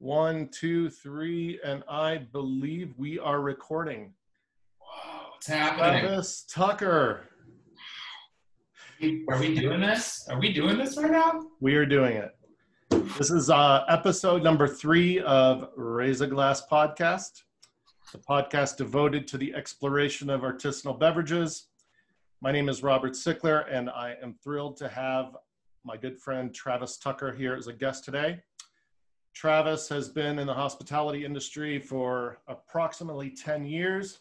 One, two, three, and I believe we are recording. Whoa, what's happening? Travis Tucker. Are we doing this? Are we doing this right now? We are doing it. This is uh, episode number three of Raise a Glass podcast, the podcast devoted to the exploration of artisanal beverages. My name is Robert Sickler, and I am thrilled to have my good friend Travis Tucker here as a guest today. Travis has been in the hospitality industry for approximately 10 years.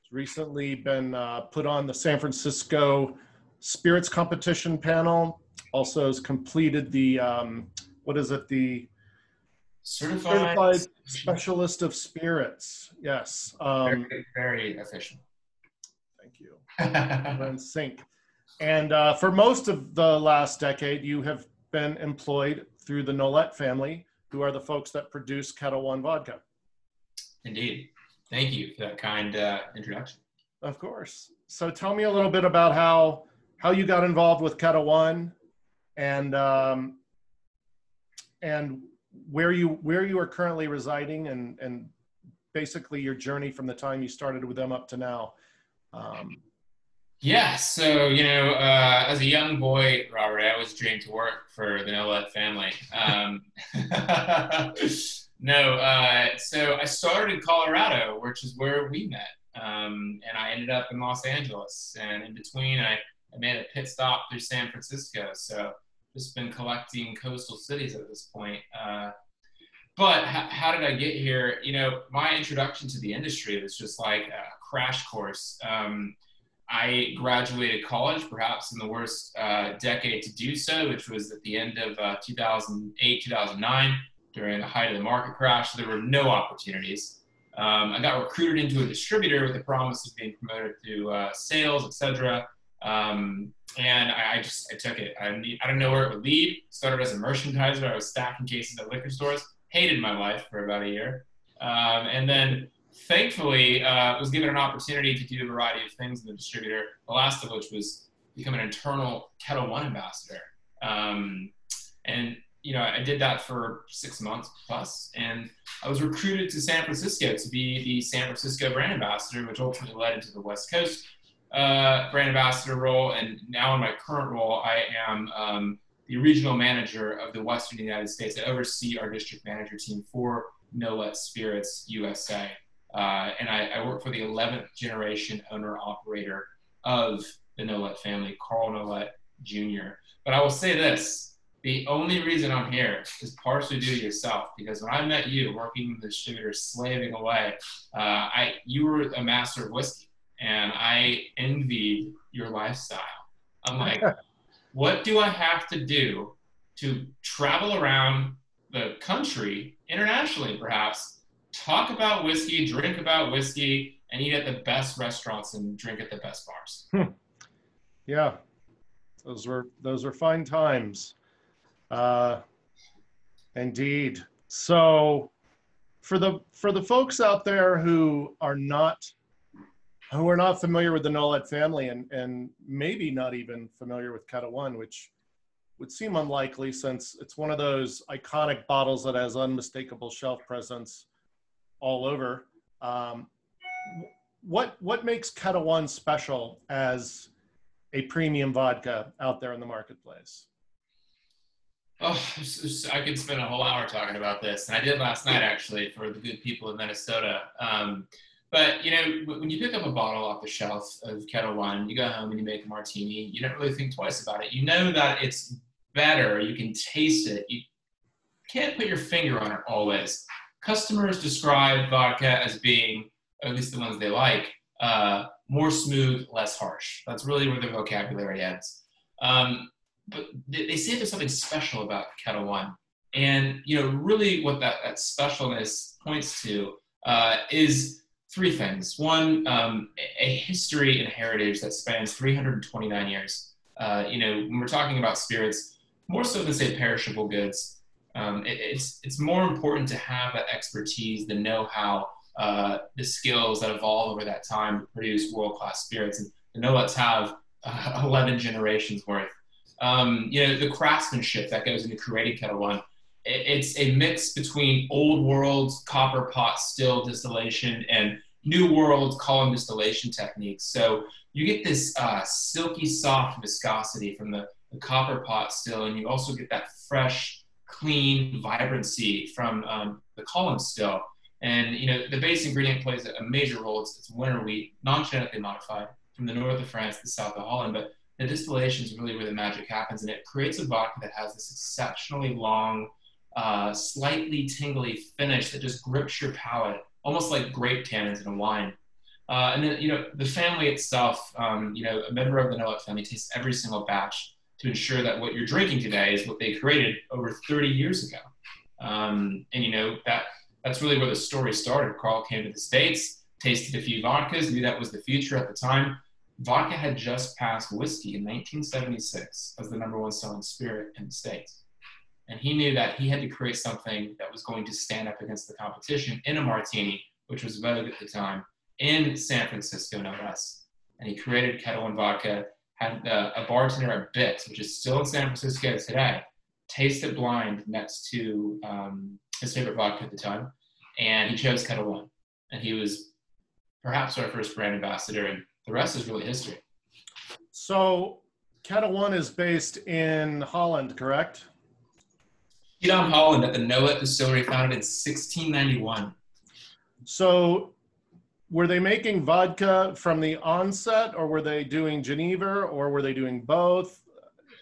He's recently been uh, put on the San Francisco Spirits Competition panel. Also has completed the, um, what is it, the Certified, Certified Specialist of Spirits. Yes. Um, very, very official. thank you. We're sync. And uh, for most of the last decade, you have been employed through the Nolet family, who are the folks that produce Ketel One vodka. Indeed. Thank you for that kind uh, introduction. Of course. So tell me a little bit about how how you got involved with Ketel One, and um, and where you where you are currently residing, and and basically your journey from the time you started with them up to now. Um, Yeah, so you know, uh, as a young boy, Robert, I always dreamed to work for the Nolet family. Um, no, uh, so I started in Colorado, which is where we met, um, and I ended up in Los Angeles. And in between, I, I made a pit stop through San Francisco. So just been collecting coastal cities at this point. Uh, but h- how did I get here? You know, my introduction to the industry was just like a crash course. Um, I graduated college, perhaps in the worst uh, decade to do so, which was at the end of uh, 2008, 2009, during the height of the market crash. There were no opportunities. Um, I got recruited into a distributor with the promise of being promoted to uh, sales, etc. Um, and I, I, just I took it. I, need, I didn't know where it would lead. Started as a merchandiser. I was stacking cases at liquor stores. Hated my life for about a year, um, and then thankfully uh, was given an opportunity to do a variety of things in the distributor. The last of which was become an internal Ketel One ambassador. Um, and you know, I did that for six months plus, and I was recruited to San Francisco to be the San Francisco brand ambassador, which ultimately led into the West Coast uh, brand ambassador role. And now in my current role, I am um, the regional manager of the Western United States. I oversee our district manager team for Nolet Spirits USA. Uh, and I, I, work for the 11th generation owner operator of the Nolet family, Carl Nolet Jr. But I will say this the only reason I'm here is partially due to yourself because when I met you working in the distributor, slaving away, uh, I you were a master of whiskey and I envied your lifestyle. I'm like, what do I have to do to travel around the country, internationally perhaps, talk about whiskey, drink about whiskey, and eat at the best restaurants and drink at the best bars. Hmm. Yeah, those were those were fine times. Uh, indeed. So, for the for the folks out there who are not who are not familiar with the Nolet family and and maybe not even familiar with Ketel One, which would seem unlikely since it's one of those iconic bottles that has unmistakable shelf presence all over. Um, what what makes Ketel One special as a premium vodka out there in the marketplace? Oh, I could spend a whole hour talking about this, and I did last night actually for the good people of Minnesota. Um, but you know, when you pick up a bottle off the shelf of Ketel One, you go home and you make a martini. You don't really think twice about it. You know that it's better. You can taste it. You can't put your finger on it always customers describe vodka as being, at least the ones they like, uh, more smooth, less harsh. That's really where their vocabulary ends. Um, but they, they, say there's something special about Ketel One. And, you know, really what that, that specialness points to uh, is three things. One, um, a history and heritage that spans 329 years. Uh, you know, when we're talking about spirits, more so than say perishable goods, um, it, it's it's more important to have that expertise, the know-how, uh, the skills that evolve over that time to produce world-class spirits. And the Nolets have uh, 11 generations worth. Um, you know, the craftsmanship that goes into creating Ketel One. it's a mix between old world copper pot still distillation and new world column distillation techniques. So you get this uh, silky soft viscosity from the, the, copper pot still, and you also get that fresh, clean vibrancy from um, the column still. And you know the base ingredient plays a major role. It's, it's winter wheat, non-genetically modified from the north of France to the south of Holland, but the distillation is really where the magic happens, and it creates a vodka that has this exceptionally long, uh, slightly tingly finish that just grips your palate, almost like grape tannins in a wine. Uh, and then, you know, the family itself, um, you know, a member of the Nolet family tastes every single batch to ensure that what you're drinking today is what they created over 30 years ago. Um, and, you know, that that's really where the story started. Carl came to the States, tasted a few vodkas, knew that was the future at the time, vodka had just passed whiskey in 1976 as the number one selling spirit in the States. And he knew that he had to create something that was going to stand up against the competition in a martini, which was vogue at the time, in San Francisco, no less. And he created Ketel One Vodka, had uh, a bartender at Bit, which is still in San Francisco today, taste it blind next to um, his favorite vodka at the time. And he chose Ketel One. And he was perhaps our first brand ambassador. And the rest is really history. So, Ketel One is based in Holland, correct? Schiedam, Holland, at the Nolet Distillery, founded in 1691. So, were they making vodka from the onset, or were they doing Genever or were they doing both?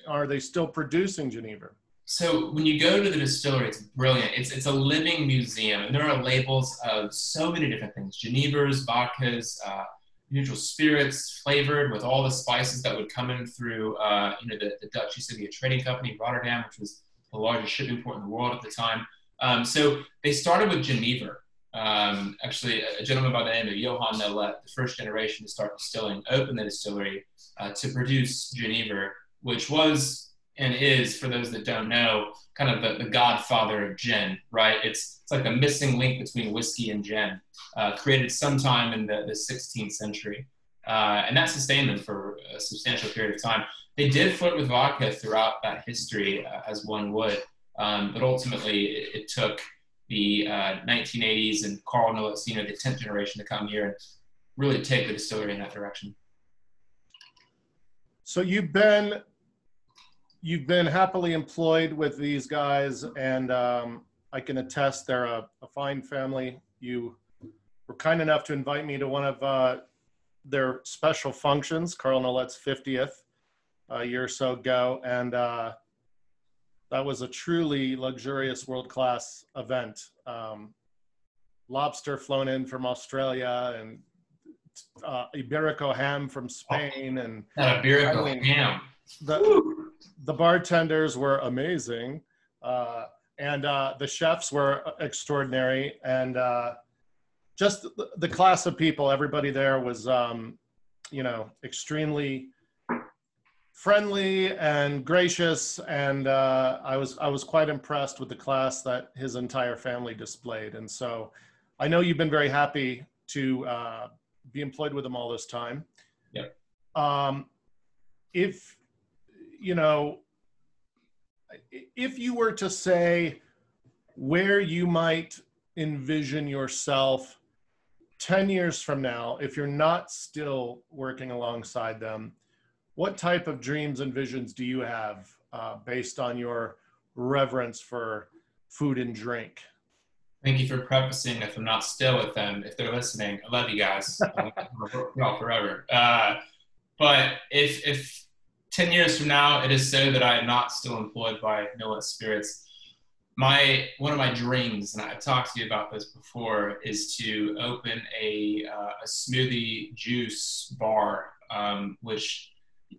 Are they still producing Genever? So when you go to the distillery, it's brilliant. It's it's a living museum, and there are labels of so many different things: Genevers, vodkas, uh, neutral spirits flavored with all the spices that would come in through, uh, you know, the, the Dutch East India Trading Company, Rotterdam, which was the largest shipping port in the world at the time. Um, so they started with Genever. Um, actually, a gentleman by the name of Johan Nolet, the first generation to start distilling, opened the distillery uh, to produce Genever, which was and is, for those that don't know, kind of the, the godfather of gin, right? It's, it's like the missing link between whiskey and gin, uh, created sometime in the, the 16th century. Uh, and that sustained them for a substantial period of time. They did flirt with vodka throughout that history, uh, as one would, um, but ultimately it, it took the 1980s uh, and Carl Nolet, you know, the 10th generation to come here and really take the distillery in that direction. So you've been you've been happily employed with these guys, and um, I can attest they're a, a, fine family. You were kind enough to invite me to one of uh, their special functions, Carl Nolet's 50th, a year or so ago, and uh, that was a truly luxurious world-class event. Um, lobster flown in from Australia and uh, Iberico ham from Spain and Iberico ham. The, the bartenders were amazing, uh, and uh, the chefs were extraordinary, and uh, just the, the, class of people. Everybody there was, um, you know, extremely friendly and gracious, and uh, I was I was quite impressed with the class that his entire family displayed. And so, I know you've been very happy to uh, be employed with them all this time. Yep. Um, if you know, if you were to say where you might envision yourself 10 years from now, if you're not still working alongside them, what type of dreams and visions do you have uh, based on your reverence for food and drink? Thank you for prefacing if I'm not still with them. If they're listening, I love you guys. Y'all forever. Uh, but if if 10 years from now, it is so that I am not still employed by Nolet Spirits. My one of my dreams, and I've talked to you about this before, is to open a, uh, a smoothie juice bar, um, which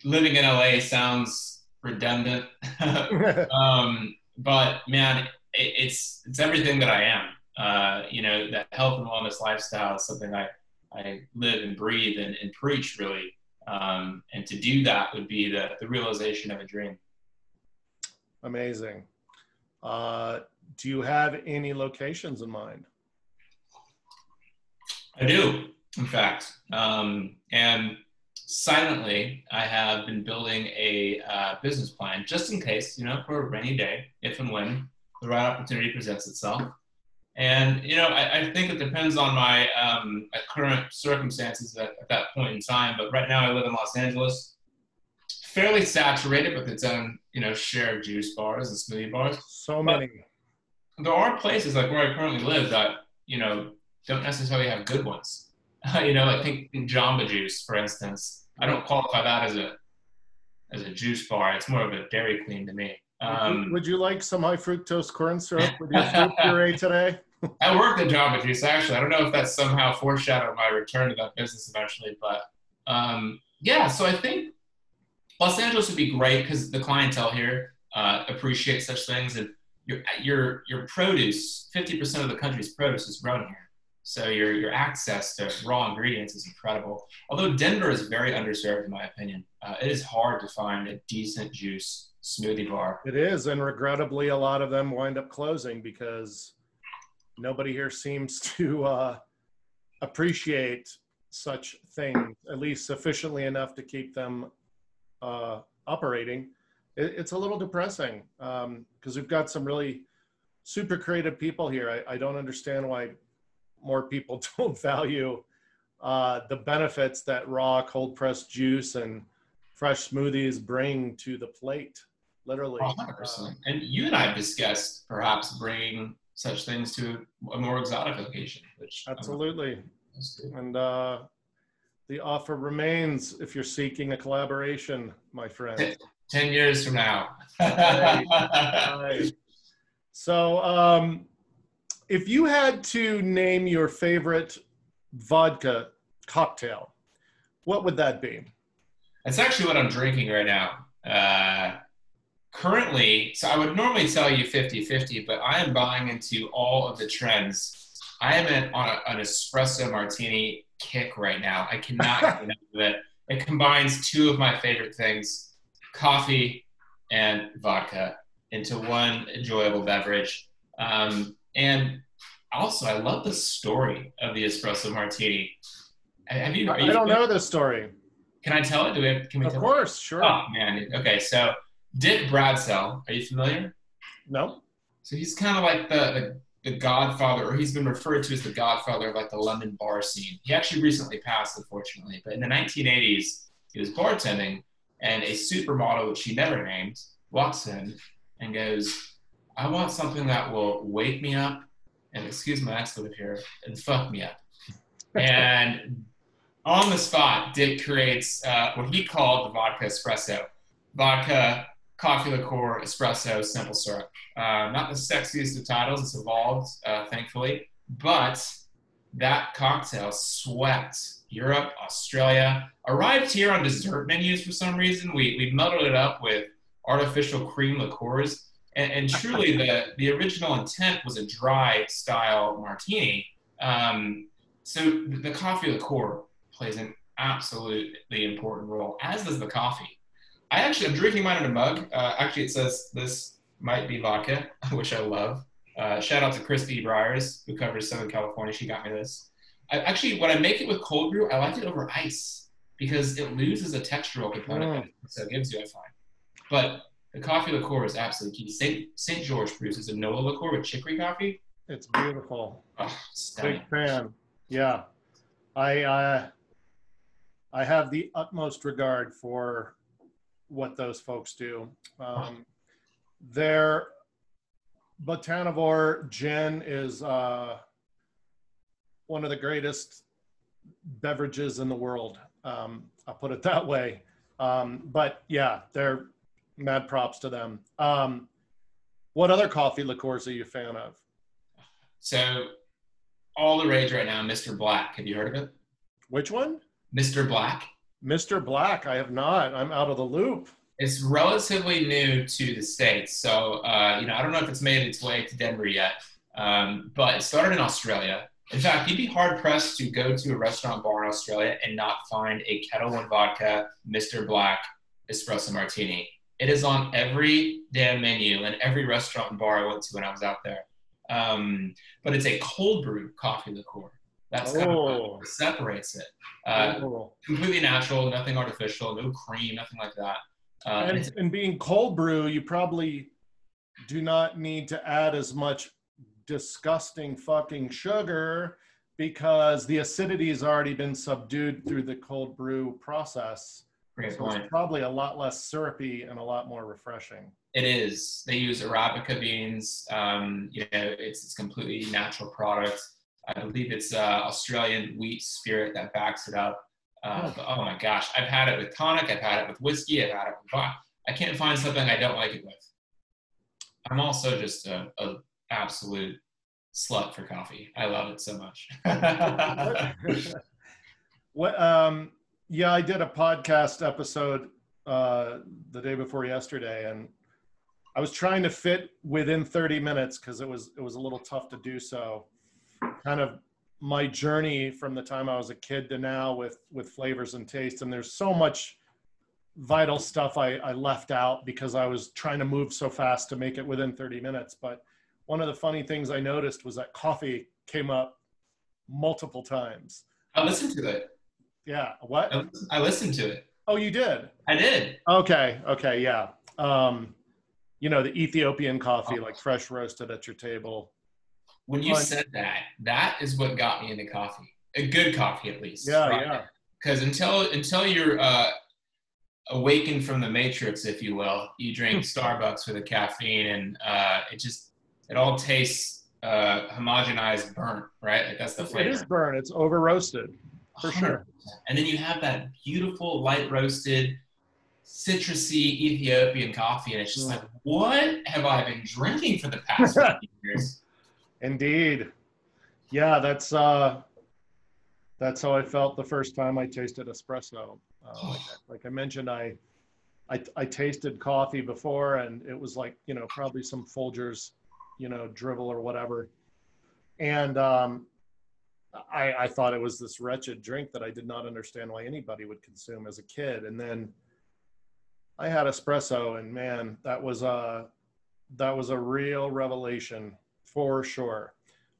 living in LA sounds redundant, um, but man, it, it's it's everything that I am. Uh, you know, that health and wellness lifestyle is something I I live and breathe and, and preach really. Um, and to do that would be the, the realization of a dream. Amazing. Uh, do you have any locations in mind? I do, in fact. Um, and silently, I have been building a uh, business plan just in case, you know, for a rainy day, if and when the right opportunity presents itself. And you know, I, I think it depends on my, um, current circumstances at, at that point in time. But right now, I live in Los Angeles, fairly saturated with its own you know share of juice bars and smoothie bars. So many. But there are places like where I currently live that you know don't necessarily have good ones. you know, I think Jamba Juice, for instance, I don't qualify that as a as a juice bar. It's more of a Dairy Queen to me. Um, would you like some high fructose corn syrup with your fruit puree today? I worked at Jamba Juice actually. I don't know if that somehow foreshadowed my return to that business eventually, but um, yeah. So I think Los Angeles would be great because the clientele here uh, appreciates such things, and your your your produce. Fifty percent of the country's produce is grown here. So your your access to raw ingredients is incredible. Although Denver is very underserved, in my opinion, uh, it is hard to find a decent juice smoothie bar. It is, and regrettably, a lot of them wind up closing because nobody here seems to uh, appreciate such things, at least sufficiently enough to keep them uh, operating. It, it's a little depressing because um, we've got some really super creative people here. I, I don't understand why more people don't value uh, the benefits that raw cold pressed juice and fresh smoothies bring to the plate literally. 100% uh, and you and i have discussed perhaps bringing such things to a more exotic location which absolutely. And uh, the offer remains if you're seeking a collaboration my friend. 10 years from now. Right. Right. so um, if you had to name your favorite vodka cocktail, what would that be? That's actually what I'm drinking right now. Uh, currently, so I would normally tell you 50 50, but I am buying into all of the trends. I am in, on a, an espresso martini kick right now. I cannot get enough of it. It combines two of my favorite things coffee and vodka into one enjoyable beverage. Um, and also, I love the story of the espresso martini. Have you? I don't know the story. Can I tell it? Do we? can we? Of course, it? sure. Oh man. Okay, so Dick Bradsell. Are you familiar? No. So he's kind of like the, the the godfather, or he's been referred to as the godfather of like the London bar scene. He actually recently passed, unfortunately, but in the 1980s, he was bartending, and a supermodel, which he never named, walks in and goes, "I want something that will wake me up and excuse my expletive here, and fuck me up. and on the spot, Dick creates uh, what he called the vodka espresso. Vodka, coffee liqueur, espresso, simple syrup. Uh, not the sexiest of titles, it's evolved, uh, thankfully, but that cocktail swept Europe, Australia, arrived here on dessert menus for some reason. We, we muddled it up with artificial cream liqueurs and, and truly, the, the original intent was a dry style martini. Um, so the coffee liqueur plays an absolutely important role, as does the coffee. I actually, I'm drinking mine in a mug. Uh, actually, it says this might be vodka, which I love. Uh, shout out to Christy Briers, who covers Southern California. She got me this. I, actually, when I make it with cold brew, I like it over ice because it loses a textural component. Mm. So it gives you, I find. But the coffee liqueur is absolutely key. St. St. George produces a Nola liqueur with chicory coffee. It's beautiful. Oh, Big fan. Yeah, I uh, I have the utmost regard for what those folks do. Um, their Botanivore gin is uh, one of the greatest beverages in the world. Um, I'll put it that way. Um, but yeah, they're mad props to them. Um, what other coffee liqueurs are you a fan of? So, all the rage right now, Mr. Black. Have you heard of it? Which one? Mr. Black. Mr. Black. I have not. I'm out of the loop. It's relatively new to the states, so uh, you know I don't know if it's made its way to Denver yet. Um, but it started in Australia. In fact, you'd be hard pressed to go to a restaurant bar in Australia and not find a Ketel One Vodka Mr. Black espresso martini. It is on every damn menu and every restaurant and bar I went to when I was out there. Um, but it's a cold brew coffee liqueur. That's kind of what oh. separates it. Uh, oh. Completely natural, nothing artificial, no cream, nothing like that. Uh, and, and, being cold brew, you probably do not need to add as much disgusting fucking sugar because the acidity has already been subdued through the cold brew process. Great So point. it's probably a lot less syrupy and a lot more refreshing. It is. They use Arabica beans. Um, you know, it's it's completely natural product. I believe it's uh, Australian wheat spirit that backs it up. Uh, Oh. but oh my gosh, I've had it with tonic. I've had it with whiskey. I've had it with vodka. I can't find something I don't like it with. I'm also just a, a absolute slut for coffee. I love it so much. what um yeah i did a podcast episode uh the day before yesterday and i was trying to fit within 30 minutes because it was it was a little tough to do so kind of my journey from the time i was a kid to now with with flavors and taste and there's so much vital stuff i i left out because i was trying to move so fast to make it within 30 minutes but one of the funny things i noticed was that coffee came up multiple times I listened to it. Yeah. What? I listened- I listened to it. Oh, you did. I did. Okay. Okay. Yeah. Um, you know, the Ethiopian coffee, like fresh roasted at your table. When you Fun. said that, that is what got me into coffee. A good coffee, at least. Yeah. Yeah. Because until until you're uh, awakened from the matrix, if you will, you drink Starbucks for the caffeine, and uh, it just it all tastes uh, homogenized, burnt, right? Like that's the flavor. is burn. It's over roasted for sure. 100%. And then you have that beautiful light roasted, citrusy Ethiopian coffee, and it's just Mm. like, what have I been drinking for the past years? Indeed. Yeah. That's, uh, that's how I felt the first time I tasted espresso. Uh, like, like I mentioned, I, I, I tasted coffee before and it was like, you know, probably some Folgers, you know, drivel or whatever. And, um, I, I thought it was this wretched drink that I did not understand why anybody would consume as a kid. And then I had espresso, and man, that was a that was a real revelation for sure.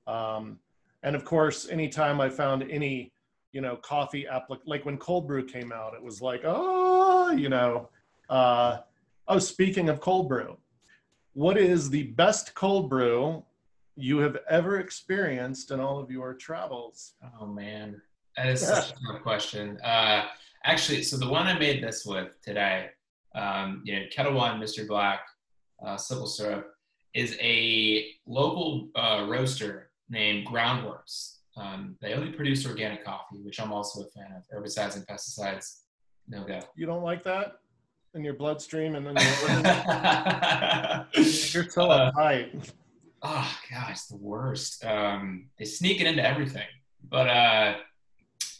Um, and of course, anytime I found any you know coffee applic like when cold brew came out, it was like oh you know. Uh, oh, speaking of cold brew, what is the best cold brew you have ever experienced in all of your travels? Oh man, that is such a tough question. Uh, actually, so the one I made this with today, um, you know, Ketel One, Mr. Black, uh, simple syrup, is a local uh, roaster named Groundworks. Um, they only produce organic coffee, which I'm also a fan of. Herbicides and pesticides, no go. You don't like that in your bloodstream and then your you're so Uh, uptight. Oh gosh, the worst. Um, they sneak it into everything. But uh,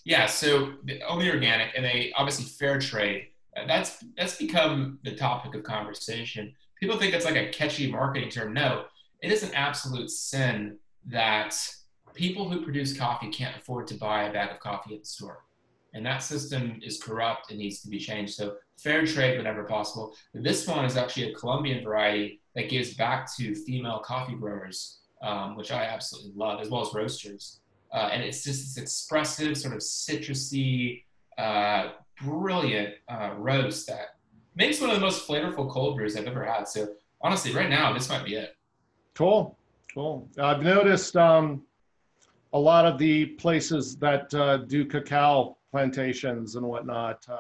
yeah, so only organic, and they obviously fair trade. That's that's become the topic of conversation. People think it's like a catchy marketing term. No, it is an absolute sin that people who produce coffee can't afford to buy a bag of coffee at the store. And that system is corrupt and needs to be changed. So fair trade whenever possible. This one is actually a Colombian variety that gives back to female coffee growers, um, which I absolutely love, as well as roasters. Uh, and it's just this expressive, sort of citrusy, uh, brilliant uh, roast that makes one of the most flavorful cold brews I've ever had. So honestly, right now, this might be it. Cool, cool. I've noticed um, a lot of the places that uh, do cacao plantations and whatnot. Uh,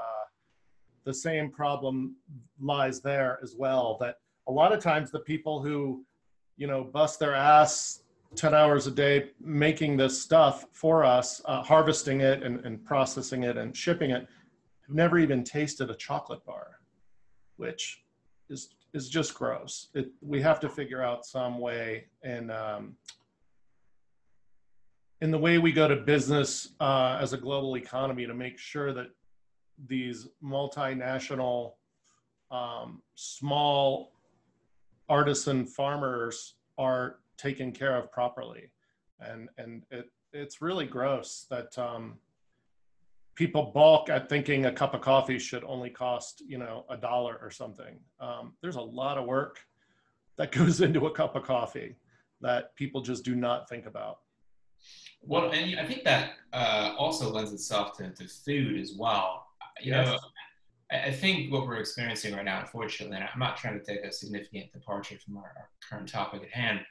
the same problem lies there as well. That a lot of times the people who, you know, bust their ass 10 hours a day making this stuff for us, uh, harvesting it and, and processing it and shipping it, have never even tasted a chocolate bar, which is is just gross. It, we have to figure out some way and um, in the way we go to business uh, as a global economy to make sure that these multinational, um, small artisan farmers are taken care of properly, and and it it's really gross that um, people balk at thinking a cup of coffee should only cost you know a dollar or something. Um, there's a lot of work that goes into a cup of coffee that people just do not think about Well, and I think that uh, also lends itself to, to food as well. You know, Yes. I, I think what we're experiencing right now, unfortunately, and I'm not trying to take a significant departure from our, our current topic at hand,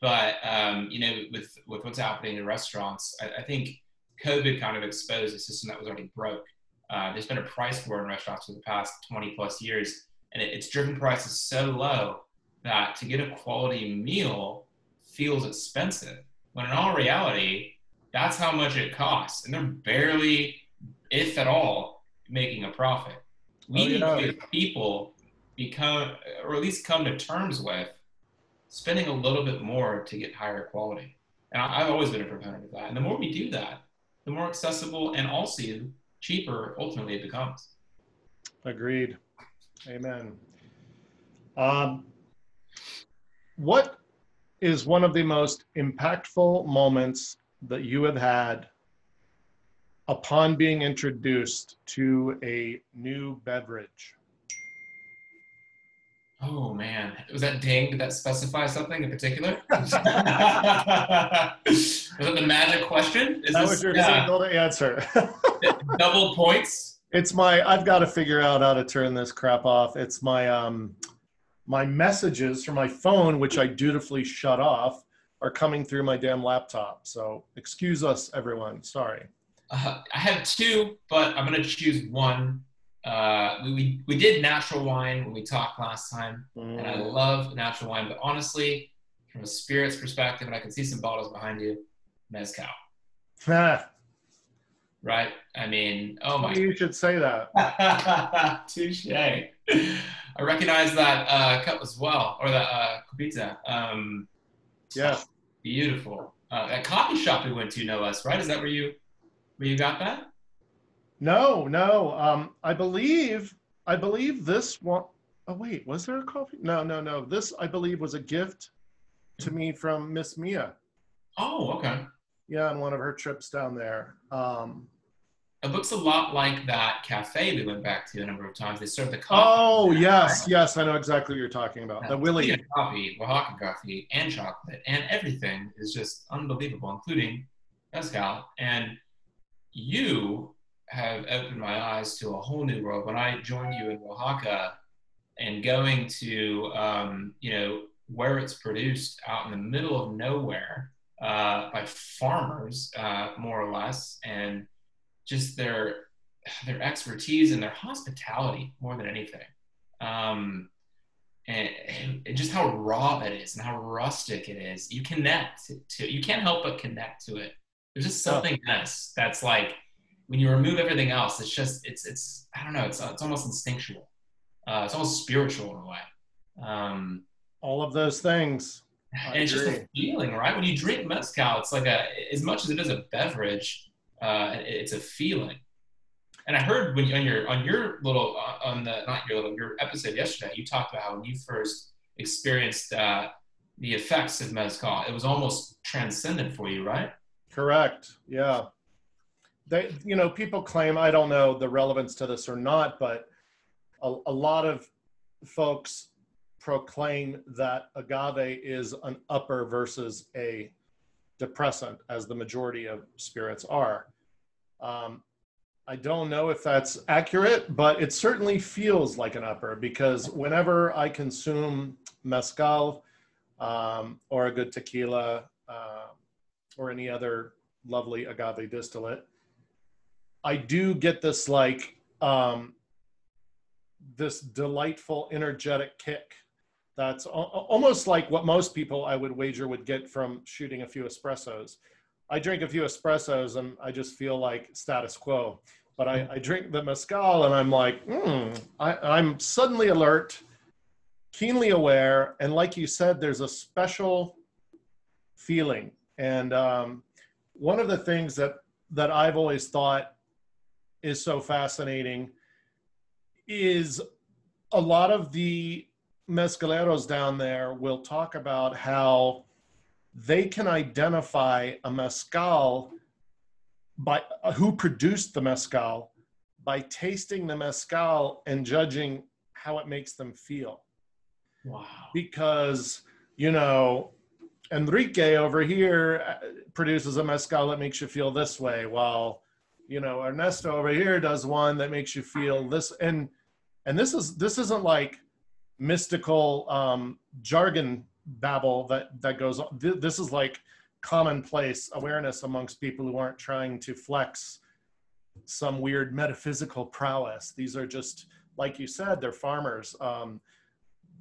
but um, you know, with with what's happening in restaurants, I, I, think COVID kind of exposed a system that was already broke. Uh, there's been a price war in restaurants for the past 20 plus years, and it, it's driven prices so low that to get a quality meal feels expensive. When in all reality, that's how much it costs, and they're barely, if at all, making a profit. We oh, need know. to people become, or at least come to terms with, spending a little bit more to get higher quality. And I, have always been a proponent of that. And the more we do that, the more accessible and also cheaper ultimately it becomes. Agreed. Amen. Um, what is one of the most impactful moments that you have had upon being introduced to a new beverage? Oh man, was that ding? Did that specify something in particular? Was that the magic question? Is that this, was your yeah. signal to answer. Double points. It's my. I've got to figure out how to turn this crap off. It's my um, my messages from my phone, which I dutifully shut off, are coming through my damn laptop. So excuse us, everyone. Sorry. Uh, I have two, but I'm going to choose one. Uh, we, we, we did natural wine when we talked last time, mm. and I mm. love natural wine. But honestly, from a spirits perspective, and I can see some bottles behind you, mezcal. right? I mean, oh my. You should say that. Touche. I recognize that uh, cup as well, or the uh, copita. Um, yeah. Beautiful. Uh, that coffee shop we went to, no less, right? Is that where you where you got that? No, no. Um, I believe I believe this one oh wait, was there a coffee? No, no, no. This I believe was a gift to me from Miss Mia. Oh, okay. Yeah, on one of her trips down there. Um, it looks a lot like that cafe we went back to a number of times. They serve the coffee. Oh yes, yes, I know exactly what you're talking about. the Willie coffee, Oaxaca coffee, and chocolate, and everything is just unbelievable, including mezcal. And you have opened my eyes to a whole new world. When I joined you in Oaxaca, and going to um, you know where it's produced out in the middle of nowhere uh, by farmers, uh, more or less, and just their their expertise and their hospitality more than anything. Um, and, and, just how raw it is and how rustic it is. You connect to you can't help but connect to it. There's just something oh. else that's like when you remove everything else, it's just it's it's I don't know, it's it's almost instinctual. Uh, it's almost spiritual in a way. Um, All of those things. I and it's just a feeling, right? When you drink mezcal, it's like a as much as it is a beverage, uh, it's a feeling. And I heard when you, on your on your little uh, on the not your little your episode yesterday, you talked about how when you first experienced uh, the effects of mezcal, it was almost transcendent for you, right? Correct. Yeah. They, you know, people claim I don't know the relevance to this or not, but a, a lot of folks proclaim that agave is an upper versus a depressant, as the majority of spirits are. Um, I don't know if that's accurate, but it certainly feels like an upper because whenever I consume mezcal um, or a good tequila uh, or any other lovely agave distillate, I do get this like um, this delightful, energetic kick that's almost like what most people I would wager would get from shooting a few espressos. I drink a few espressos and I just feel like status quo. But I, I drink the mezcal and I'm like, hmm, I, am suddenly alert, keenly aware, and like you said, there's a special feeling. And um, one of the things that that I've always thought is so fascinating is a lot of the mezcaleros down there will talk about how they can identify a mezcal by uh, who produced the mezcal by tasting the mezcal and judging how it makes them feel. Wow. Because, you know, Enrique over here uh, produces a mezcal that makes you feel this way, while, you know, Ernesto over here does one that makes you feel this. And and this is this isn't like mystical um, jargon babble that that goes on. This is like commonplace awareness amongst people who aren't trying to flex some weird metaphysical prowess. These are just, like you said, they're farmers. Um,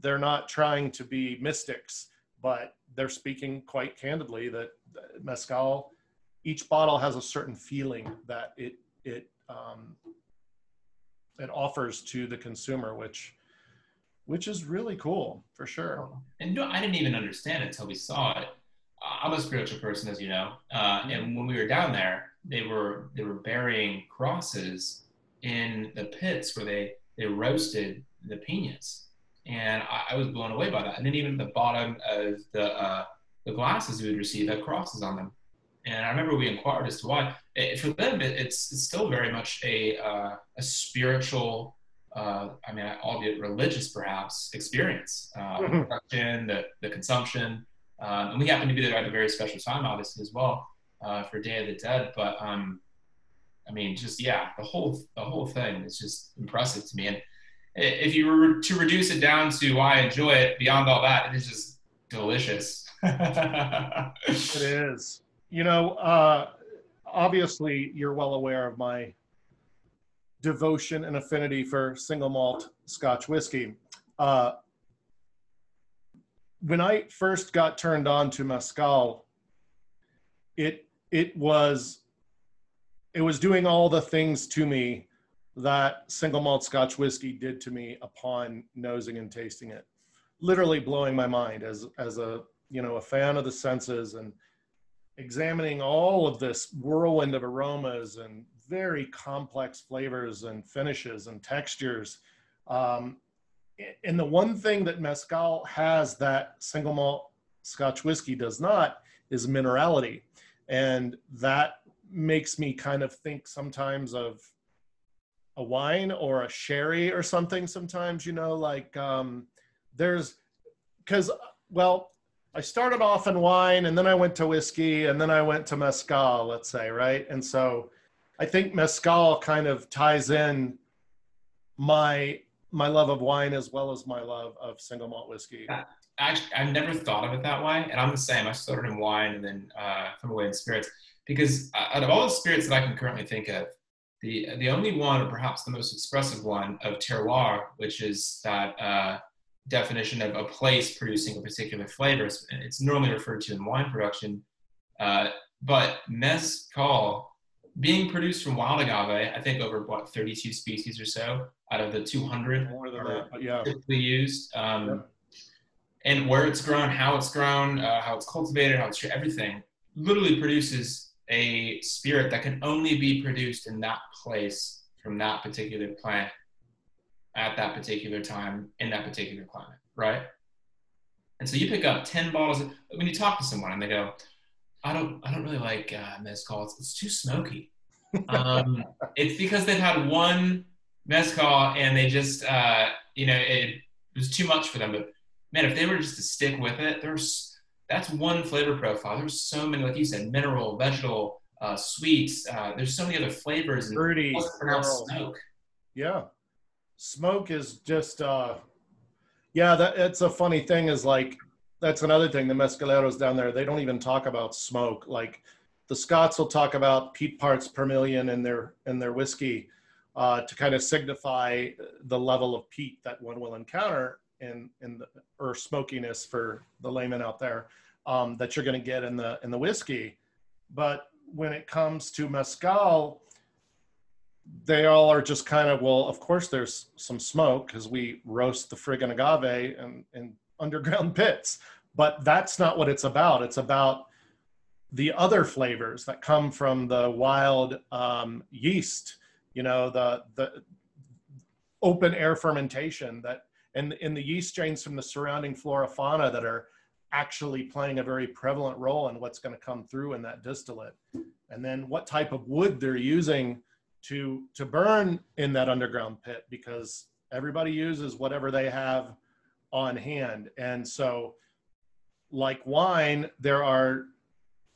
they're not trying to be mystics, but they're speaking quite candidly that mezcal, each bottle has a certain feeling that it it um, it offers to the consumer, which which is really cool for sure. And no, I didn't even understand until we saw it. I'm a spiritual person, as you know, uh, and when we were down there, they were they were burying crosses in the pits where they they roasted the pinas, and I, I was blown away by that. And then even the bottom of the uh, the glasses we would receive had crosses on them, and I remember we inquired as to why. It, for them, it, it's, it's still very much a uh, a spiritual uh, I mean, albeit religious perhaps, experience. Uh, mm-hmm. the production, the, the consumption. Um, and we happen to be there at a very special time, obviously, as well, uh, for Day of the Dead. But um, I mean, just yeah, the whole the whole thing is just impressive to me. And if you were to reduce it down to why I enjoy it, beyond all that, it is just delicious. it is. You know, uh, obviously, you're well aware of my devotion and affinity for single malt Scotch whiskey. Uh, when I first got turned on to mezcal, it it was it was doing all the things to me that single malt Scotch whiskey did to me upon nosing and tasting it. Literally blowing my mind as as a you know a fan of the senses and examining all of this whirlwind of aromas and very complex flavors and finishes and textures. Um, and the one thing that mezcal has that single malt Scotch whiskey does not is minerality, and that makes me kind of think sometimes of a wine or a sherry or something. Sometimes you know, like um, there's because well, I started off in wine and then I went to whiskey and then I went to mezcal, let's say, right? And so I think mezcal kind of ties in my my love of wine as well as my love of single malt whiskey. Actually, I've never thought of it that way, and I'm the same. I started in wine and then uh, from away in spirits because uh, out of all the spirits that I can currently think of, the the only one, or perhaps the most expressive one, of terroir, which is that uh, definition of a place producing a particular flavor. It's normally referred to in wine production, uh, but mezcal being produced from wild agave, I think over what 32 species or so out of the 200 more than that, yeah. typically used. Um, yeah. And where it's grown, how it's grown, uh, how it's cultivated, how it's everything literally produces a spirit that can only be produced in that place from that particular plant at that particular time in that particular climate, right? And so you pick up 10 bottles. Of, when you talk to someone and they go, I don't I don't really like uh, mezcal. It's, it's too smoky. Um, it's because they've had one mezcal and they just uh, you know it was too much for them. But man, if they were just to stick with it, there's that's one flavor profile. There's so many, like you said, mineral, vegetal, uh, sweets. Uh, there's so many other flavors. And Fruity, smoke. Yeah, smoke is just. Uh, yeah, that it's a funny thing. Is like that's another thing. The mezcaleros down there, they don't even talk about smoke. Like the Scots will talk about peat parts per million in their in their whiskey uh, to kind of signify the level of peat that one will encounter in in the, or smokiness for the layman out there um, that you're going to get in the in the whiskey. But when it comes to mezcal, they all are just kind of well. Of course, there's some smoke because we roast the friggin' agave and and underground pits. But that's not what it's about. It's about the other flavors that come from the wild um, yeast, you know, the the open air fermentation that and in the yeast strains from the surrounding flora fauna that are actually playing a very prevalent role in what's going to come through in that distillate. And then what type of wood they're using to to burn in that underground pit because everybody uses whatever they have on hand. And so, like wine, there are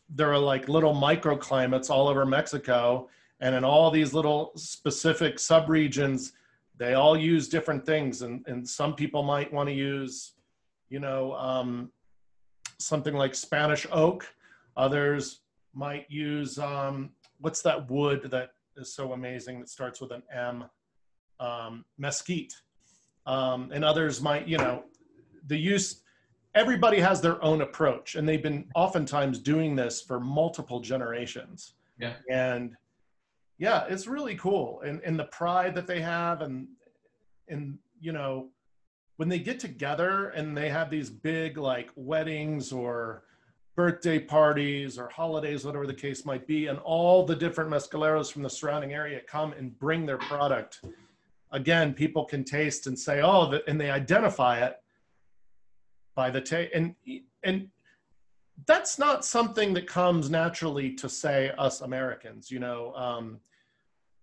there are like little microclimates all over Mexico, and in all these little specific subregions, they all use different things, and and some people might want to use, you know, um, something like Spanish oak. Others might use um, what's that wood that is so amazing that starts with an M, um, mesquite, um, and others might, you know, the use. Everybody has their own approach, and they've been oftentimes doing this for multiple generations. Yeah. And yeah, it's really cool, and and the pride that they have, and and you know, when they get together and they have these big like weddings or birthday parties or holidays, whatever the case might be, and all the different mezcaleros from the surrounding area come and bring their product. Again, people can taste and say, "Oh," and they identify it by the taste, and and that's not something that comes naturally to say us Americans. You know, um,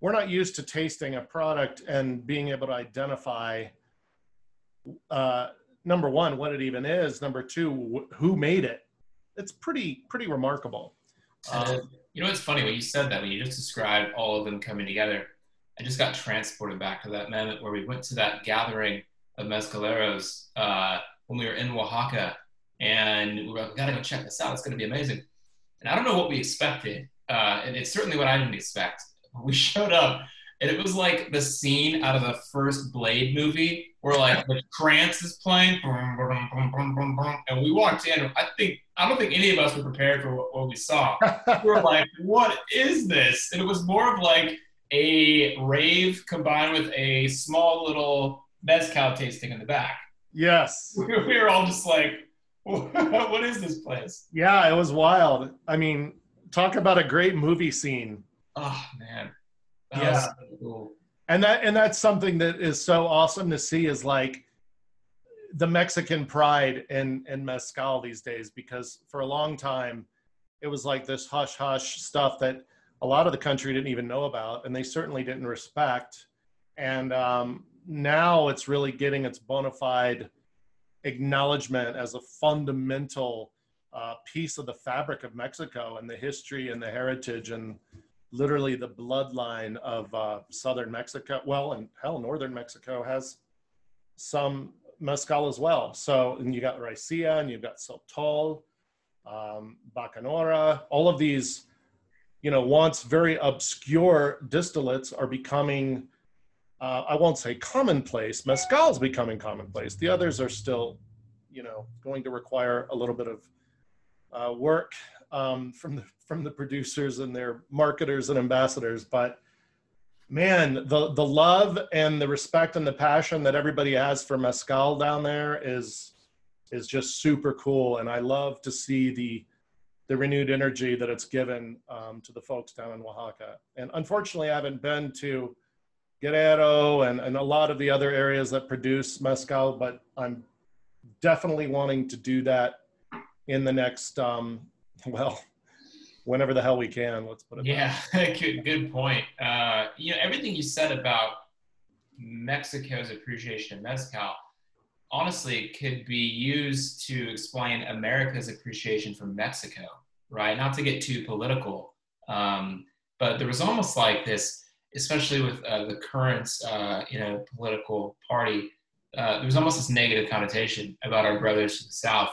we're not used to tasting a product and being able to identify. Uh, number one, what it even is. Number two, wh- who made it it's pretty pretty remarkable. Um, you know, it's funny when you said that when you just described all of them coming together. I just got transported back to that moment where we went to that gathering of mezcaleros uh, when we were in Oaxaca, and we were like, "Gotta go check this out. It's gonna be amazing." And I don't know what we expected, uh, and it's certainly what I didn't expect. We showed up, and it was like the scene out of the first Blade movie where like the trance is playing, and we walked in. I think I don't think any of us were prepared for what, what we saw. we were like, "What is this?" And it was more of like a rave combined with a small little mezcal tasting in the back. Yes, we were all just like, "What is this place?" Yeah, it was wild. I mean, talk about a great movie scene. Oh man, that yeah. So cool and that and that's something that is so awesome to see is like the Mexican pride in in mezcal these days because for a long time it was like this hush hush stuff that a lot of the country didn't even know about and they certainly didn't respect and um, now it's really getting its bona fide acknowledgement as a fundamental uh, piece of the fabric of Mexico and the history and the heritage and literally the bloodline of uh, southern Mexico. Well, and hell, northern Mexico has some mezcal as well. So, and you got Raicilla and you've got Sotol, um, Bacanora, all of these, you know, once very obscure distillates are becoming, uh, I won't say commonplace. Mezcal is becoming commonplace. The others are still, you know, going to require a little bit of uh, work um, from the from the producers and their marketers and ambassadors. But man, the the love and the respect and the passion that everybody has for mezcal down there is is just super cool, and I love to see the the renewed energy that it's given um, to the folks down in Oaxaca. And unfortunately, I haven't been to Guerrero and, and a lot of the other areas that produce mezcal, but I'm definitely wanting to do that in the next um, well, whenever the hell we can. Let's put it. Yeah, good, good point. Uh, you know, everything you said about Mexico's appreciation of mezcal, honestly, could be used to explain America's appreciation for Mexico. Right? Not to get too political, um, but there was almost like this, especially with uh, the current, uh, you know, political party. Uh, there was almost this negative connotation about our brothers to the south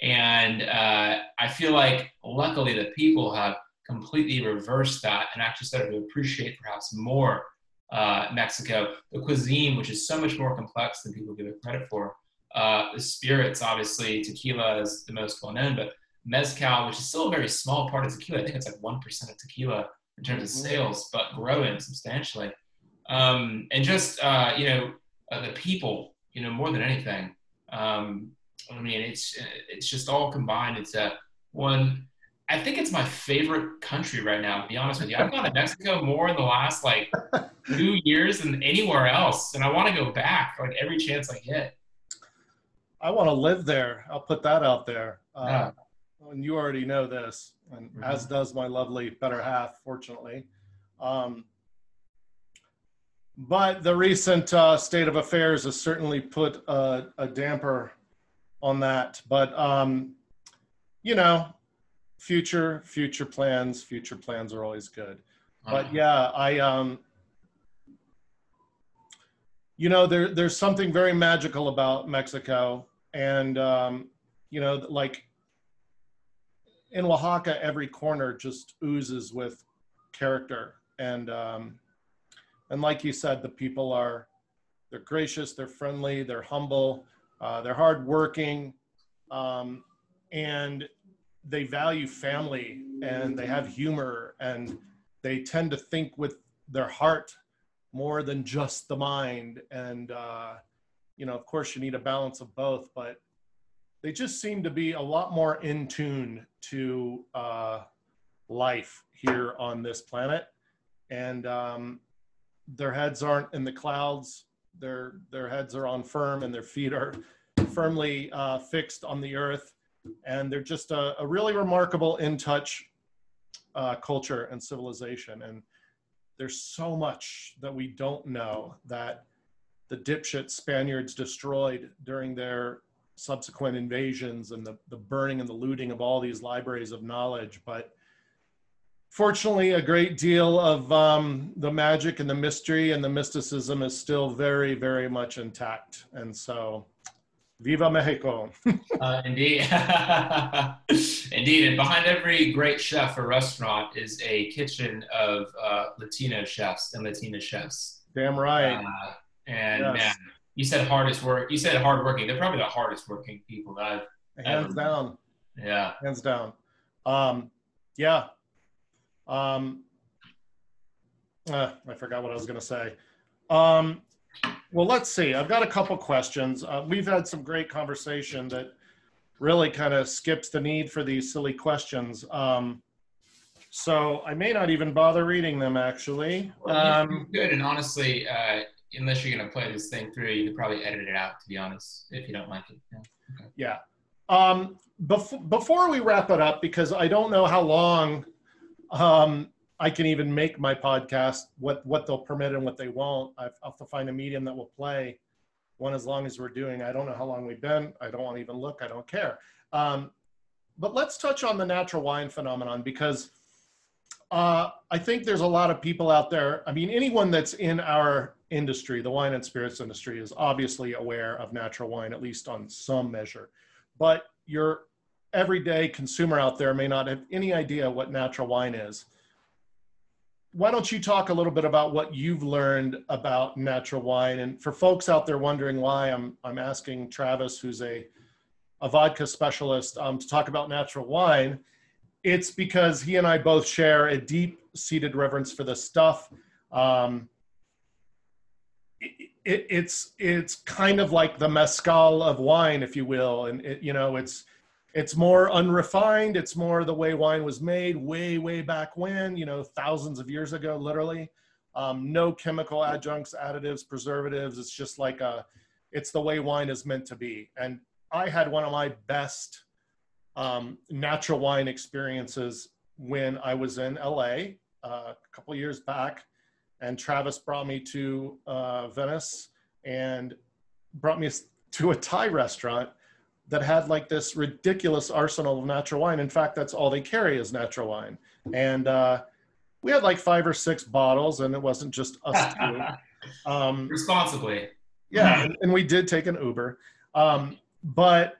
and uh, I feel like, luckily, the people have completely reversed that and actually started to appreciate perhaps more uh, Mexico, the cuisine, which is so much more complex than people give it credit for. Uh, the spirits, obviously, tequila is the most well known, but mezcal, which is still a very small part of tequila, I think it's like 1% of tequila in terms of mm-hmm. sales, but growing substantially. Um, and just, uh, you know, uh, the people, you know, more than anything. Um, I mean, it's it's just all combined. It's a one. I think it's my favorite country right now. To be honest with you, I've gone to Mexico more in the last like two years than anywhere else, and I want to go back like every chance I get. I want to live there. I'll put that out there. Uh, yeah. And you already know this, and mm-hmm. as does my lovely better half, fortunately. Um, but the recent uh, state of affairs has certainly put a, a damper on that. But um, you know, future future plans, future plans are always good. But uh-huh. yeah, I um, you know, there there's something very magical about Mexico, and um, you know, like in Oaxaca, every corner just oozes with character, and um, and like you said, the people are they're gracious, they're friendly, they're humble, uh, they're hardworking, um, and they value family, and they have humor, and they tend to think with their heart more than just the mind. And uh, you know, of course, you need a balance of both, but they just seem to be a lot more in tune to uh, life here on this planet, and um, their heads aren't in the clouds. Their their heads are on firm, and their feet are firmly uh, fixed on the earth, and they're just a, a really remarkable in touch uh, culture and civilization. And there's so much that we don't know that the dipshit Spaniards destroyed during their subsequent invasions and the, the burning and the looting of all these libraries of knowledge. But fortunately, a great deal of um, the magic and the mystery and the mysticism is still very, very much intact. And so, Viva Mexico. uh, indeed. indeed. And behind every great chef or restaurant is a kitchen of uh, Latino chefs and Latina chefs. Damn right. Uh, and yes. man, you said hardest work. You said hardworking. They're probably the hardest working people that I've hands ever down. Yeah, hands down. Um, yeah. Um, uh, I forgot what I was going to say. Um, well, let's see. I've got a couple questions. Uh, we've had some great conversation that really kind of skips the need for these silly questions. Um, so I may not even bother reading them actually. Um, good. And honestly, uh, unless you're going to play this thing through, you could probably edit it out, to be honest, if you don't like it. Yeah. Okay. yeah. Um, bef- before we wrap it up, because I don't know how long um, I can even make my podcast, what, what they'll permit and what they won't. I've, I'll have to find a medium that will play one as long as we're doing. I don't know how long we've been. I don't want to even look. I don't care. Um, but let's touch on the natural wine phenomenon because uh, I think there's a lot of people out there. I mean, anyone that's in our industry, the wine and spirits industry, is obviously aware of natural wine, at least on some measure. But your everyday consumer out there may not have any idea what natural wine is. Why don't you talk a little bit about what you've learned about natural wine? And for folks out there wondering why I'm, I'm asking Travis, who's a, a vodka specialist, um, to talk about natural wine, it's because he and I both share a deep seated reverence for the stuff. Um, it, it's it's kind of like the mezcal of wine, if you will, and it, you know it's it's more unrefined. It's more the way wine was made way way back when, you know, thousands of years ago, literally. Um, no chemical adjuncts, additives, preservatives. It's just like a, it's the way wine is meant to be. And I had one of my best um, natural wine experiences when I was in LA uh, a couple years back and Travis brought me to uh, Venice and brought me to a Thai restaurant that had like this ridiculous arsenal of natural wine. In fact, that's all they carry is natural wine. And uh, we had like five or six bottles, and it wasn't just us two. Um, Responsibly. Yeah, and, and, we did take an Uber. Um, but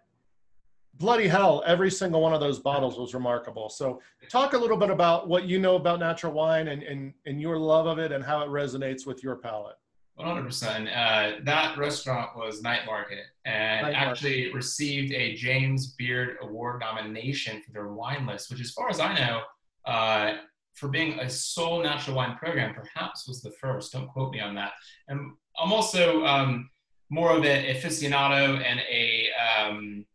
bloody hell, every single one of those bottles was remarkable. So, talk a little bit about what you know about natural wine and, and, and your love of it and how it resonates with your palate. 100%. Uh, that restaurant was Night Market and Night actually Market. received a James Beard Award nomination for their wine list, which, as far as I know, uh, for being a sole natural wine program, perhaps was the first. Don't quote me on that. And I'm also um, more of an aficionado and a um,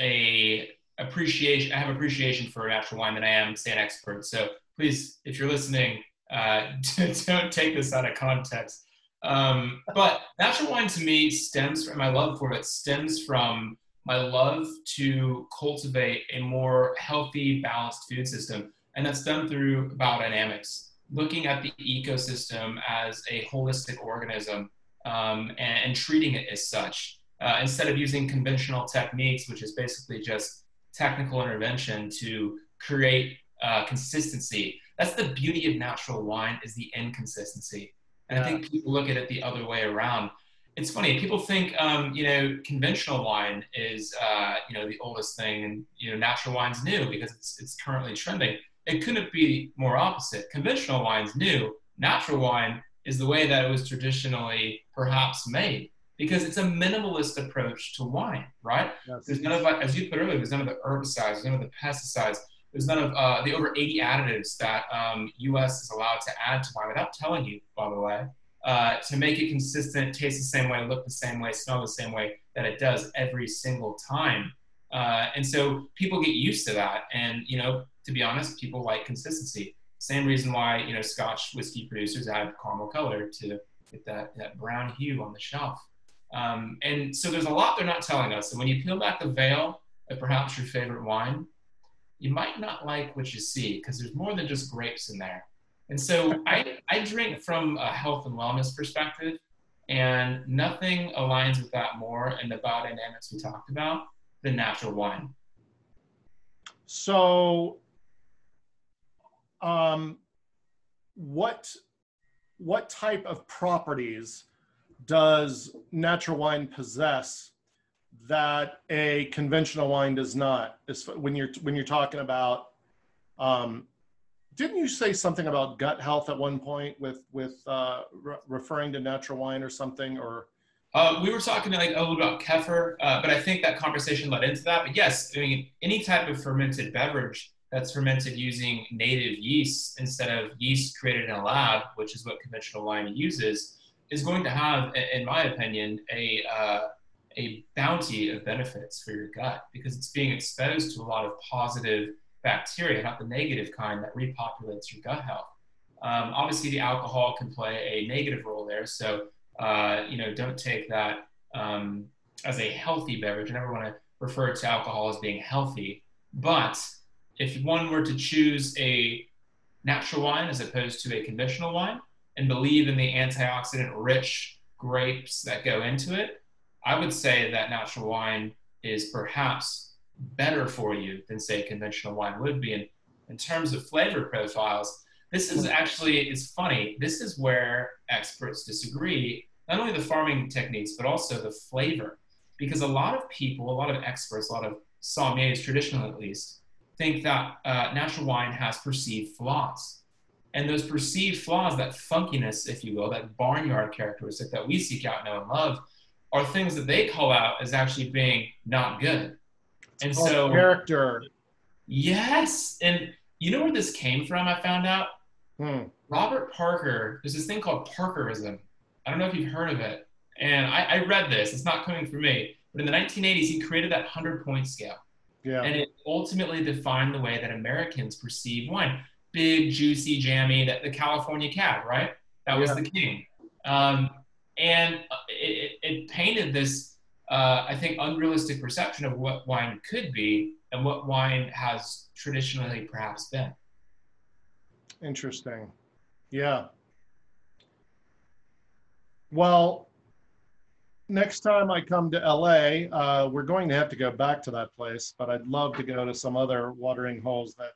a appreciation. I have appreciation for natural wine than I am say an expert. So please, if you're listening, uh, don't take this out of context. Um, but natural wine to me stems from my love for it stems from my love to cultivate a more healthy, balanced food system, and that's done through biodynamics, looking at the ecosystem as a holistic organism um, and, and treating it as such uh, instead of using conventional techniques, which is basically just technical intervention to create uh, consistency. That's the beauty of natural wine is the inconsistency. And I think people look at it the other way around. It's funny. People think, um, you know, conventional wine is, uh, you know, the oldest thing, and you know, natural wine's new because it's it's currently trending. It couldn't be more opposite. Conventional wine's new. Natural wine is the way that it was traditionally perhaps made because it's a minimalist approach to wine, right? Yes. There's none of, as you put earlier, there's none of the herbicides, there's none of the pesticides, there's none of uh, the over 80 additives that um, U.S. is allowed to add to wine without telling you, by the way, uh, to make it consistent, taste the same way, look the same way, smell the same way that it does every single time. Uh, and so people get used to that. And, you know, to be honest, people like consistency. Same reason why, you know, Scotch whiskey producers add caramel color to get that, that brown hue on the shelf. Um, and so there's a lot they're not telling us. And when you peel back the veil of perhaps your favorite wine, you might not like what you see because there's more than just grapes in there. And so I, I drink from a health and wellness perspective, and nothing aligns with that more and the biodynamics we talked about than natural wine. So, um, what what type of properties does natural wine possess that a conventional wine does not? Is when you're when you're talking about, um, didn't you say something about gut health at one point with with uh, re- referring to natural wine or something or? Uh, we were talking like a little about kefir, uh, but I think that conversation led into that. But yes, I mean any type of fermented beverage that's fermented using native yeast instead of yeast created in a lab, which is what conventional wine uses, is going to have, in my opinion, a uh, a bounty of benefits for your gut because it's being exposed to a lot of positive bacteria, not the negative kind that repopulates your gut health. Um, obviously, the alcohol can play a negative role there, so uh, you know don't take that um, as a healthy beverage. I never want to refer to alcohol as being healthy, but if one were to choose a natural wine as opposed to a conventional wine, and believe in the antioxidant rich grapes that go into it, I would say that natural wine is perhaps better for you than say conventional wine would be. And in terms of flavor profiles, this is actually it's funny. This is where experts disagree. Not only the farming techniques, but also the flavor, because a lot of people, a lot of experts, a lot of sommeliers, traditional at least, think that uh, natural wine has perceived flaws. And those perceived flaws, that funkiness, if you will, that barnyard characteristic that we seek out, know, and love, are things that they call out as actually being not good. And oh, so character. Yes. And you know where this came from, I found out? Hmm. Robert Parker, there's this thing called Parkerism. I don't know if you've heard of it. And I, I read this, it's not coming from me. But in the 1980s, he created that 100 point scale. Yeah. And it ultimately defined the way that Americans perceive wine big, juicy, jammy, that the California cab, right? That was yeah. the king. Um, and it, it, painted this, uh, I think, unrealistic perception of what wine could be and what wine has traditionally perhaps been. Interesting. Yeah. Well, next time I come to LA, uh, we're going to have to go back to that place, but I'd love to go to some other watering holes that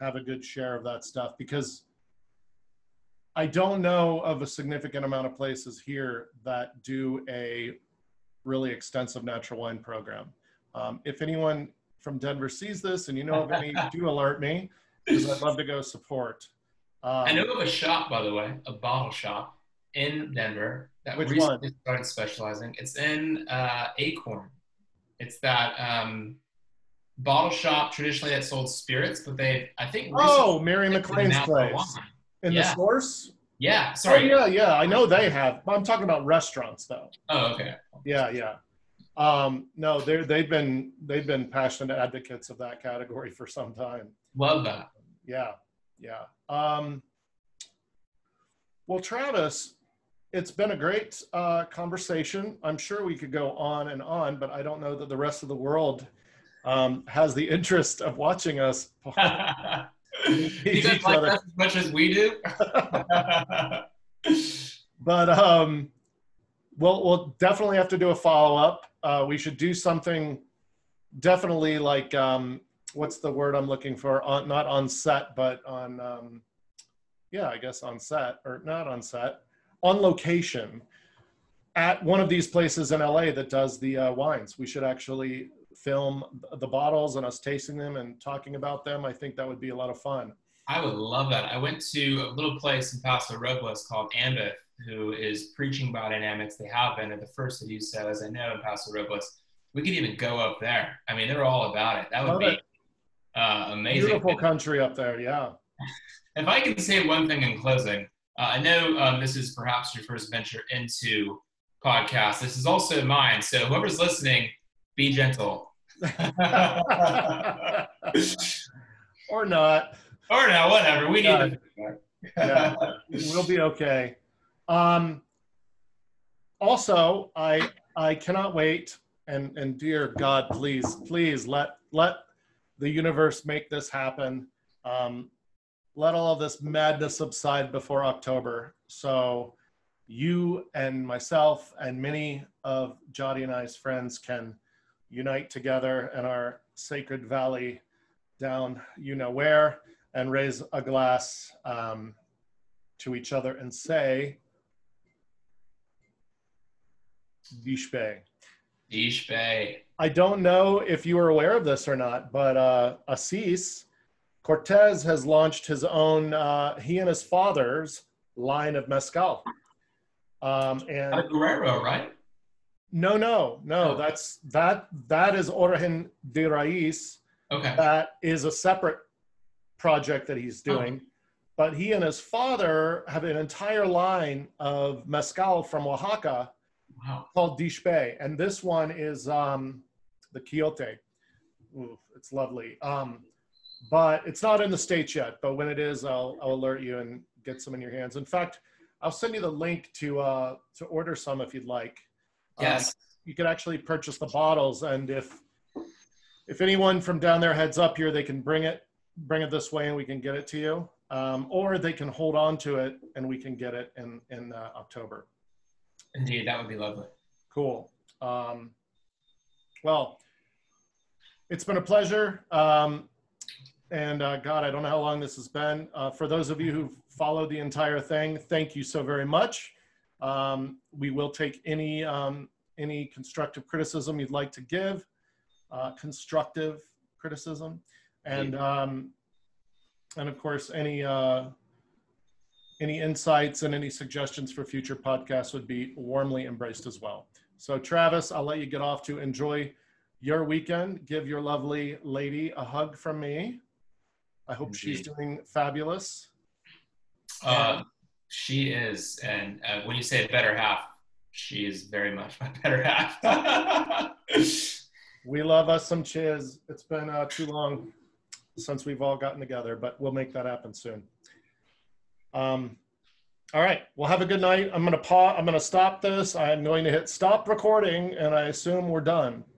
have a good share of that stuff because I don't know of a significant amount of places here that do a really extensive natural wine program. Um, if anyone from Denver sees this and you know of any, do alert me because I'd love to go support. Um, I know of a shop, by the way, a bottle shop in Denver that which recently one? started specializing. It's in uh, Acorn. It's that um, bottle shop traditionally that sold spirits, but they I think oh Mary McLean's place in yeah. the source. Yeah, sorry. Oh, yeah, yeah. I know they have. I'm talking about restaurants though. Oh, okay. Yeah, yeah. Um, no, they they've been they've been passionate advocates of that category for some time. Love that. Yeah, yeah. Um, well, Travis, it's been a great uh, conversation. I'm sure we could go on and on, but I don't know that the rest of the world um, has the interest of watching us. you guys like as much as we do. but um, we'll we'll definitely have to do a follow up. Uh, we should do something definitely like um, what's the word I'm looking for? On not on set, but on um, yeah, I guess on set or not on set. on location at one of these places in LA that does the uh, wines. We should actually film the bottles and us tasting them and talking about them. I think that would be a lot of fun. I would love that. I went to a little place in Paso Robles called Ambyth, who is preaching biodynamics. They have been, and the first that you said, as I know, in Paso Robles. We could even go up there. I mean, they're all about it. That would Love be uh, amazing. Beautiful country up there. Yeah. If I can say one thing in closing, uh, I know um, this is perhaps your first venture into podcast. This is also mine. So whoever's listening, be gentle. or not. or no, whatever. We need. Yeah. We'll be okay. Um, also, I I cannot wait. And and dear God, please, please let let the universe make this happen. Um, let all of this madness subside before October. So you and myself and many of Jody and I's friends can unite together in our sacred valley down you know where and raise a glass um, to each other and say, Dixeebe. Ish Bay. I don't know if you are aware of this or not, but uh, Asis Cortés has launched his own, uh, he and his father's line of mezcal. Um, and Guerrero, right? No, no, no, Oh. that's that that is Origen de Raiz. Okay. that is a separate project that he's doing. But he and his father have an entire line of mezcal from Oaxaca Wow. called Dixeebe. And this one is um, the Quixote. Ooh, it's lovely. Um, but it's not in the States yet. But when it is, I'll, I'll alert you and get some in your hands. In fact, I'll send you the link to, uh, to order some if you'd like. Um, Yes. you could actually purchase the bottles and if if anyone from down there heads up here they can bring it bring it this way and we can get it to you. Um, or they can hold on to it and we can get it in in uh, october. Indeed, that would be lovely. cool. Um, well it's been a pleasure. Um, and uh, god i don't know how long this has been. Uh, for those of you who've followed the entire thing thank you so very much um, we will take any um, any constructive criticism you'd like to give uh, constructive criticism. And um, and of course any uh, any insights and any suggestions for future podcasts would be warmly embraced as well. So travis i'll let you get off to enjoy your weekend. Give your lovely lady a hug from me. I hope she's doing fabulous. Uh, she is, and uh, when you say better half, she is very much my better half. we love us some chiz it's been uh, too long since we've all gotten together but we'll make that happen soon. Um, all right. Well have a good night. I'm going to pause i'm going to stop this. I'm going to hit stop recording and i assume we're done